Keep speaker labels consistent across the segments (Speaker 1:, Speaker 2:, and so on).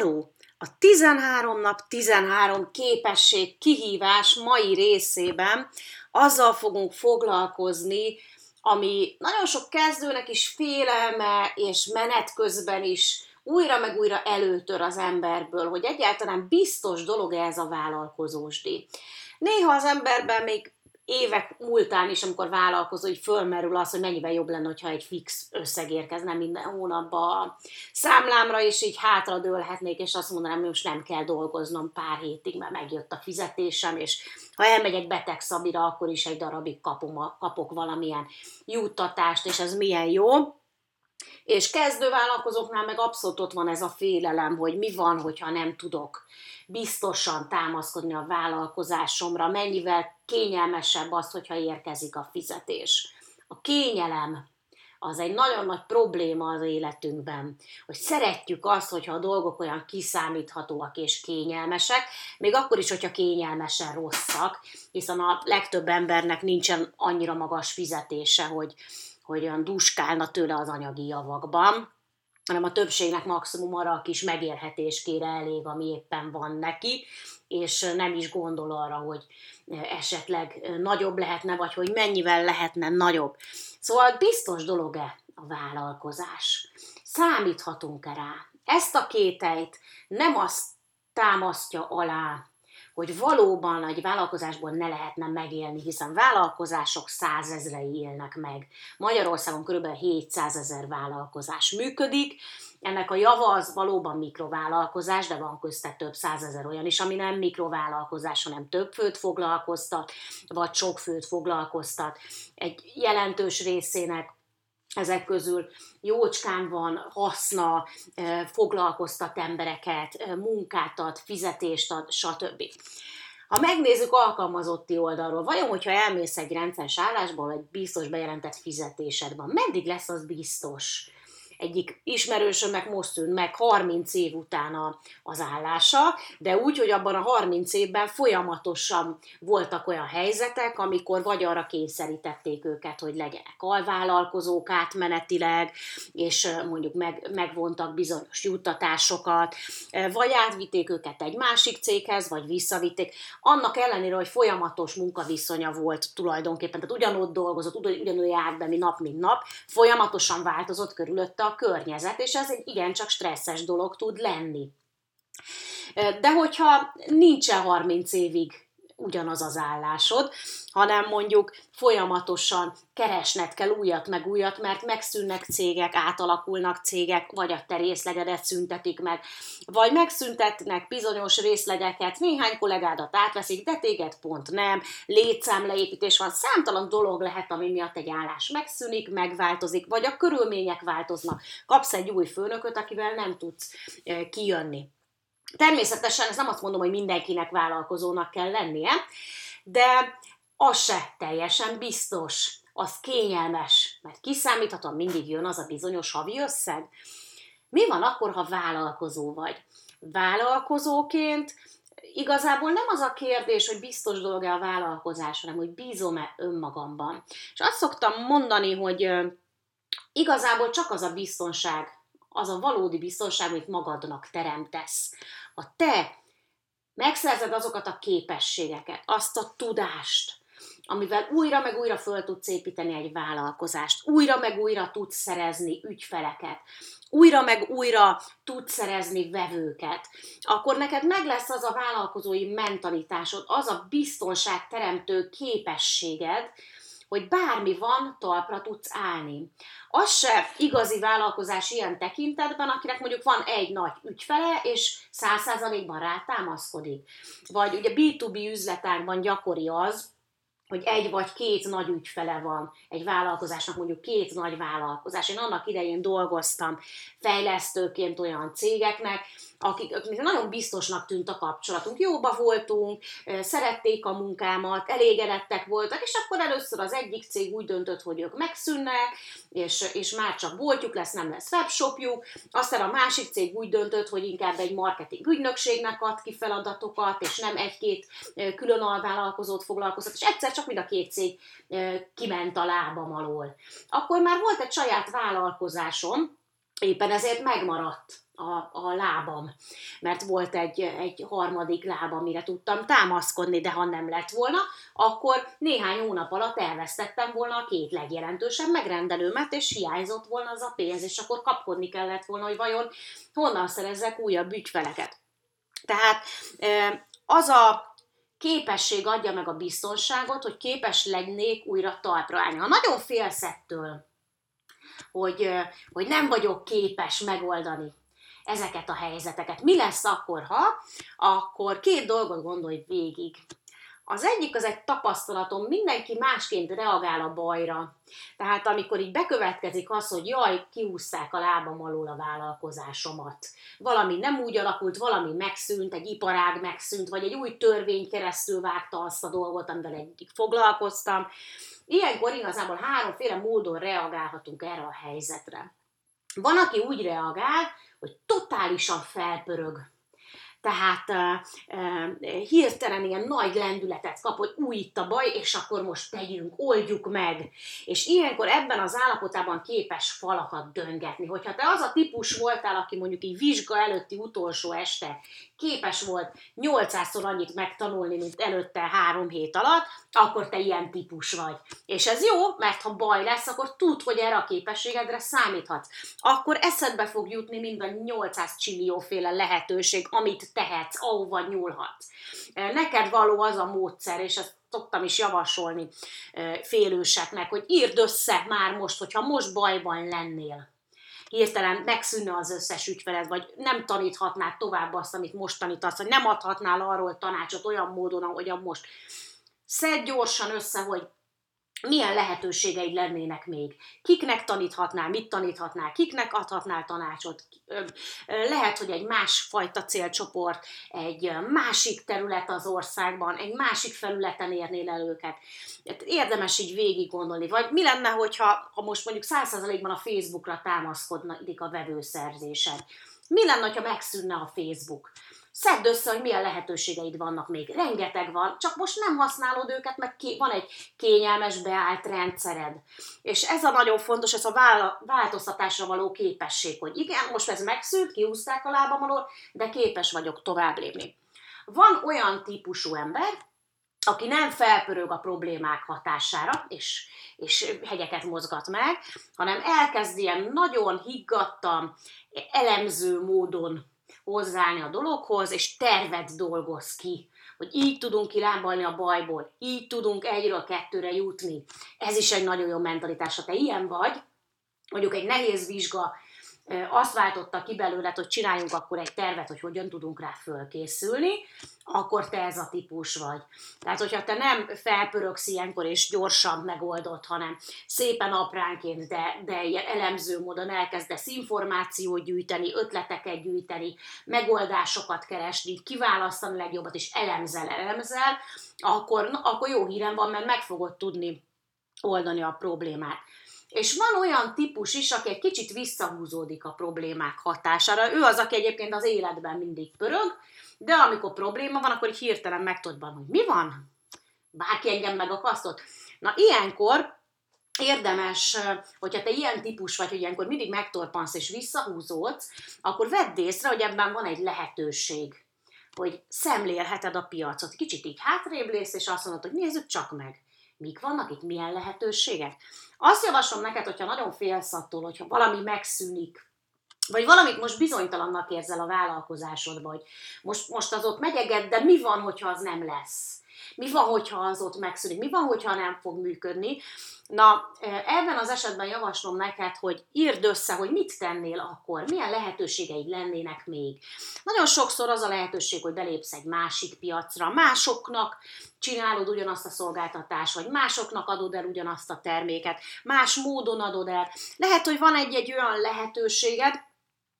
Speaker 1: záró, a 13 nap 13 képesség kihívás mai részében azzal fogunk foglalkozni, ami nagyon sok kezdőnek is félelme és menet közben is újra meg újra előtör az emberből, hogy egyáltalán biztos dolog ez a vállalkozósdi. Néha az emberben még évek múltán is, amikor vállalkozó, hogy fölmerül az, hogy mennyivel jobb lenne, hogyha egy fix összeg érkezne minden hónapban a számlámra, és így hátra dőlhetnék, és azt mondanám, hogy most nem kell dolgoznom pár hétig, mert megjött a fizetésem, és ha elmegyek beteg szabira, akkor is egy darabig kapom, kapok valamilyen juttatást, és ez milyen jó. És kezdővállalkozóknál meg abszolút ott van ez a félelem, hogy mi van, hogyha nem tudok biztosan támaszkodni a vállalkozásomra, mennyivel kényelmesebb az, hogyha érkezik a fizetés. A kényelem az egy nagyon nagy probléma az életünkben, hogy szeretjük azt, hogyha a dolgok olyan kiszámíthatóak és kényelmesek, még akkor is, hogyha kényelmesen rosszak, hiszen a legtöbb embernek nincsen annyira magas fizetése, hogy, hogy olyan duskálna tőle az anyagi javakban, hanem a többségnek maximum arra a kis megélhetéskére elég, ami éppen van neki, és nem is gondol arra, hogy esetleg nagyobb lehetne, vagy hogy mennyivel lehetne nagyobb. Szóval biztos dolog-e a vállalkozás? Számíthatunk-e rá? Ezt a kételyt nem azt támasztja alá, hogy valóban egy vállalkozásból ne lehetne megélni, hiszen vállalkozások százezrei élnek meg. Magyarországon kb. 700 ezer vállalkozás működik, ennek a java az valóban mikrovállalkozás, de van közte több százezer olyan is, ami nem mikrovállalkozás, hanem több főt foglalkoztat, vagy sok főt foglalkoztat. Egy jelentős részének ezek közül jócskán van haszna, foglalkoztat embereket, munkát ad, fizetést ad, stb. Ha megnézzük alkalmazotti oldalról, vajon, hogyha elmész egy rendszeres állásból, egy biztos bejelentett fizetésedben, meddig lesz az biztos? Egyik ismerősömnek most szűnt meg 30 év után a, az állása, de úgy, hogy abban a 30 évben folyamatosan voltak olyan helyzetek, amikor vagy arra kényszerítették őket, hogy legyenek alvállalkozók átmenetileg, és mondjuk meg, megvontak bizonyos juttatásokat, vagy átvitték őket egy másik céghez, vagy visszavitték. Annak ellenére, hogy folyamatos munkaviszonya volt tulajdonképpen, tehát ugyanott dolgozott, ugyanúgy járt be, mi nap, mint nap, folyamatosan változott körülötte a környezet, és ez egy igencsak stresszes dolog tud lenni. De hogyha nincsen 30 évig ugyanaz az állásod, hanem mondjuk folyamatosan keresned kell újat meg újat, mert megszűnnek cégek, átalakulnak cégek, vagy a te részlegedet szüntetik meg, vagy megszüntetnek bizonyos részlegeket, néhány kollégádat átveszik, de téged pont nem, létszámleépítés van, számtalan dolog lehet, ami miatt egy állás megszűnik, megváltozik, vagy a körülmények változnak. Kapsz egy új főnököt, akivel nem tudsz eh, kijönni. Természetesen ez nem azt mondom, hogy mindenkinek vállalkozónak kell lennie, de az se teljesen biztos, az kényelmes, mert kiszámíthatóan mindig jön az a bizonyos havi összeg. Mi van akkor, ha vállalkozó vagy? Vállalkozóként igazából nem az a kérdés, hogy biztos dolga a vállalkozás, hanem hogy bízom-e önmagamban. És azt szoktam mondani, hogy igazából csak az a biztonság, az a valódi biztonság, amit magadnak teremtesz. A te megszerzed azokat a képességeket, azt a tudást, amivel újra meg újra föl tudsz építeni egy vállalkozást, újra meg újra tudsz szerezni ügyfeleket, újra meg újra tudsz szerezni vevőket, akkor neked meg lesz az a vállalkozói mentalitásod, az a biztonságteremtő képességed, hogy bármi van, talpra tudsz állni. Az se igazi vállalkozás ilyen tekintetben, akinek mondjuk van egy nagy ügyfele, és száz százalékban rátámaszkodik. Vagy ugye B2B üzletágban gyakori az, hogy egy vagy két nagy ügyfele van egy vállalkozásnak, mondjuk két nagy vállalkozás. Én annak idején dolgoztam fejlesztőként olyan cégeknek, akik, akik nagyon biztosnak tűnt a kapcsolatunk. Jóba voltunk, szerették a munkámat, elégedettek voltak, és akkor először az egyik cég úgy döntött, hogy ők megszűnnek, és, és már csak boltjuk lesz, nem lesz webshopjuk. Aztán a másik cég úgy döntött, hogy inkább egy marketing ügynökségnek ad ki feladatokat, és nem egy-két külön alvállalkozót foglalkoztat, és egyszer csak mind a két cég kiment a lábam alól. Akkor már volt egy saját vállalkozásom, éppen ezért megmaradt a, a lábam, mert volt egy, egy harmadik lábam, amire tudtam támaszkodni, de ha nem lett volna, akkor néhány hónap alatt elvesztettem volna a két legjelentősebb megrendelőmet, és hiányzott volna az a pénz, és akkor kapkodni kellett volna, hogy vajon honnan szerezzek újabb ügyfeleket. Tehát az a képesség adja meg a biztonságot, hogy képes lennék újra talpra állni. Ha nagyon félsz ettől, hogy, hogy nem vagyok képes megoldani ezeket a helyzeteket. Mi lesz akkor, ha? Akkor két dolgot gondolj végig. Az egyik az egy tapasztalatom, mindenki másként reagál a bajra. Tehát amikor így bekövetkezik az, hogy jaj, kiúszták a lábam alól a vállalkozásomat. Valami nem úgy alakult, valami megszűnt, egy iparág megszűnt, vagy egy új törvény keresztül vágta azt a dolgot, amivel egyik foglalkoztam. Ilyenkor igazából háromféle módon reagálhatunk erre a helyzetre. Van, aki úgy reagál, hogy totálisan felpörög. Tehát hirtelen ilyen nagy lendületet kap, hogy új itt a baj, és akkor most tegyünk, oldjuk meg. És ilyenkor ebben az állapotában képes falakat döngetni. Hogyha te az a típus voltál, aki mondjuk így vizsga előtti utolsó este képes volt 800-szor annyit megtanulni, mint előtte három hét alatt, akkor te ilyen típus vagy. És ez jó, mert ha baj lesz, akkor tud, hogy erre a képességedre számíthatsz. Akkor eszedbe fog jutni mind a 800 csillióféle lehetőség, amit tehetsz, ahova nyúlhatsz. Neked való az a módszer, és ezt szoktam is javasolni félőseknek, hogy írd össze már most, hogyha most bajban lennél hirtelen megszűnne az összes ügyfeled, vagy nem taníthatnád tovább azt, amit most tanítasz, vagy nem adhatnál arról tanácsot olyan módon, ahogyan most. Szedd gyorsan össze, hogy milyen lehetőségeid lennének még? Kiknek taníthatnál, mit taníthatnál, kiknek adhatnál tanácsot? Lehet, hogy egy másfajta célcsoport, egy másik terület az országban, egy másik felületen érnél el őket. Érdemes így végig gondolni. Vagy mi lenne, hogyha ha most mondjuk 100%-ban a Facebookra támaszkodik a vevőszerzésed? Mi lenne, ha megszűnne a Facebook? Szedd össze, hogy milyen lehetőségeid vannak még. Rengeteg van, csak most nem használod őket, mert van egy kényelmes beállt rendszered. És ez a nagyon fontos, ez a változtatásra való képesség, hogy igen, most ez megszűnt, kiúzták a lábam alól, de képes vagyok tovább lépni. Van olyan típusú ember, aki nem felpörög a problémák hatására, és, és hegyeket mozgat meg, hanem elkezd ilyen nagyon higgadtan, elemző módon hozzáállni a dologhoz, és tervet dolgoz ki, hogy így tudunk kilábalni a bajból, így tudunk egyről kettőre jutni. Ez is egy nagyon jó mentalitás. Ha te ilyen vagy, mondjuk egy nehéz vizsga azt váltotta ki belőle, hogy csináljunk akkor egy tervet, hogy hogyan tudunk rá fölkészülni, akkor te ez a típus vagy. Tehát, hogyha te nem felpörögsz ilyenkor és gyorsan megoldod, hanem szépen apránként, de, de ilyen elemző módon elkezdesz információt gyűjteni, ötleteket gyűjteni, megoldásokat keresni, kiválasztani legjobbat, és elemzel, elemzel, akkor, akkor jó hírem van, mert meg fogod tudni oldani a problémát. És van olyan típus is, aki egy kicsit visszahúzódik a problémák hatására. Ő az, aki egyébként az életben mindig pörög, de amikor probléma van, akkor hirtelen megtudban, hogy mi van? Bárki engem megakasztott. Na ilyenkor érdemes, hogyha te ilyen típus vagy, hogy ilyenkor mindig megtorpansz és visszahúzódsz, akkor vedd észre, hogy ebben van egy lehetőség, hogy szemlélheted a piacot. Kicsit így hátrébb lész, és azt mondod, hogy nézzük csak meg mik vannak itt, milyen lehetőségek. Azt javaslom neked, hogyha nagyon félsz attól, hogyha valami megszűnik, vagy valamit most bizonytalannak érzel a vállalkozásodban, hogy most, most az ott megyeged, de mi van, hogyha az nem lesz? Mi van, hogyha az ott megszűnik? Mi van, hogyha nem fog működni? Na, ebben az esetben javaslom neked, hogy írd össze, hogy mit tennél akkor, milyen lehetőségeid lennének még. Nagyon sokszor az a lehetőség, hogy belépsz egy másik piacra, másoknak csinálod ugyanazt a szolgáltatást, vagy másoknak adod el ugyanazt a terméket, más módon adod el. Lehet, hogy van egy-egy olyan lehetőséged,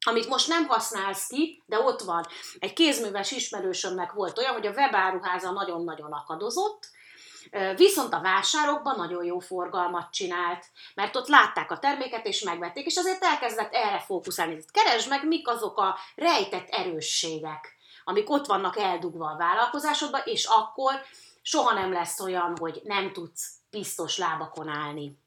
Speaker 1: amit most nem használsz ki, de ott van. Egy kézműves ismerősömnek volt olyan, hogy a webáruháza nagyon-nagyon akadozott, Viszont a vásárokban nagyon jó forgalmat csinált, mert ott látták a terméket és megvették, és azért elkezdett erre fókuszálni. Keresd meg, mik azok a rejtett erősségek, amik ott vannak eldugva a vállalkozásodban, és akkor soha nem lesz olyan, hogy nem tudsz biztos lábakon állni.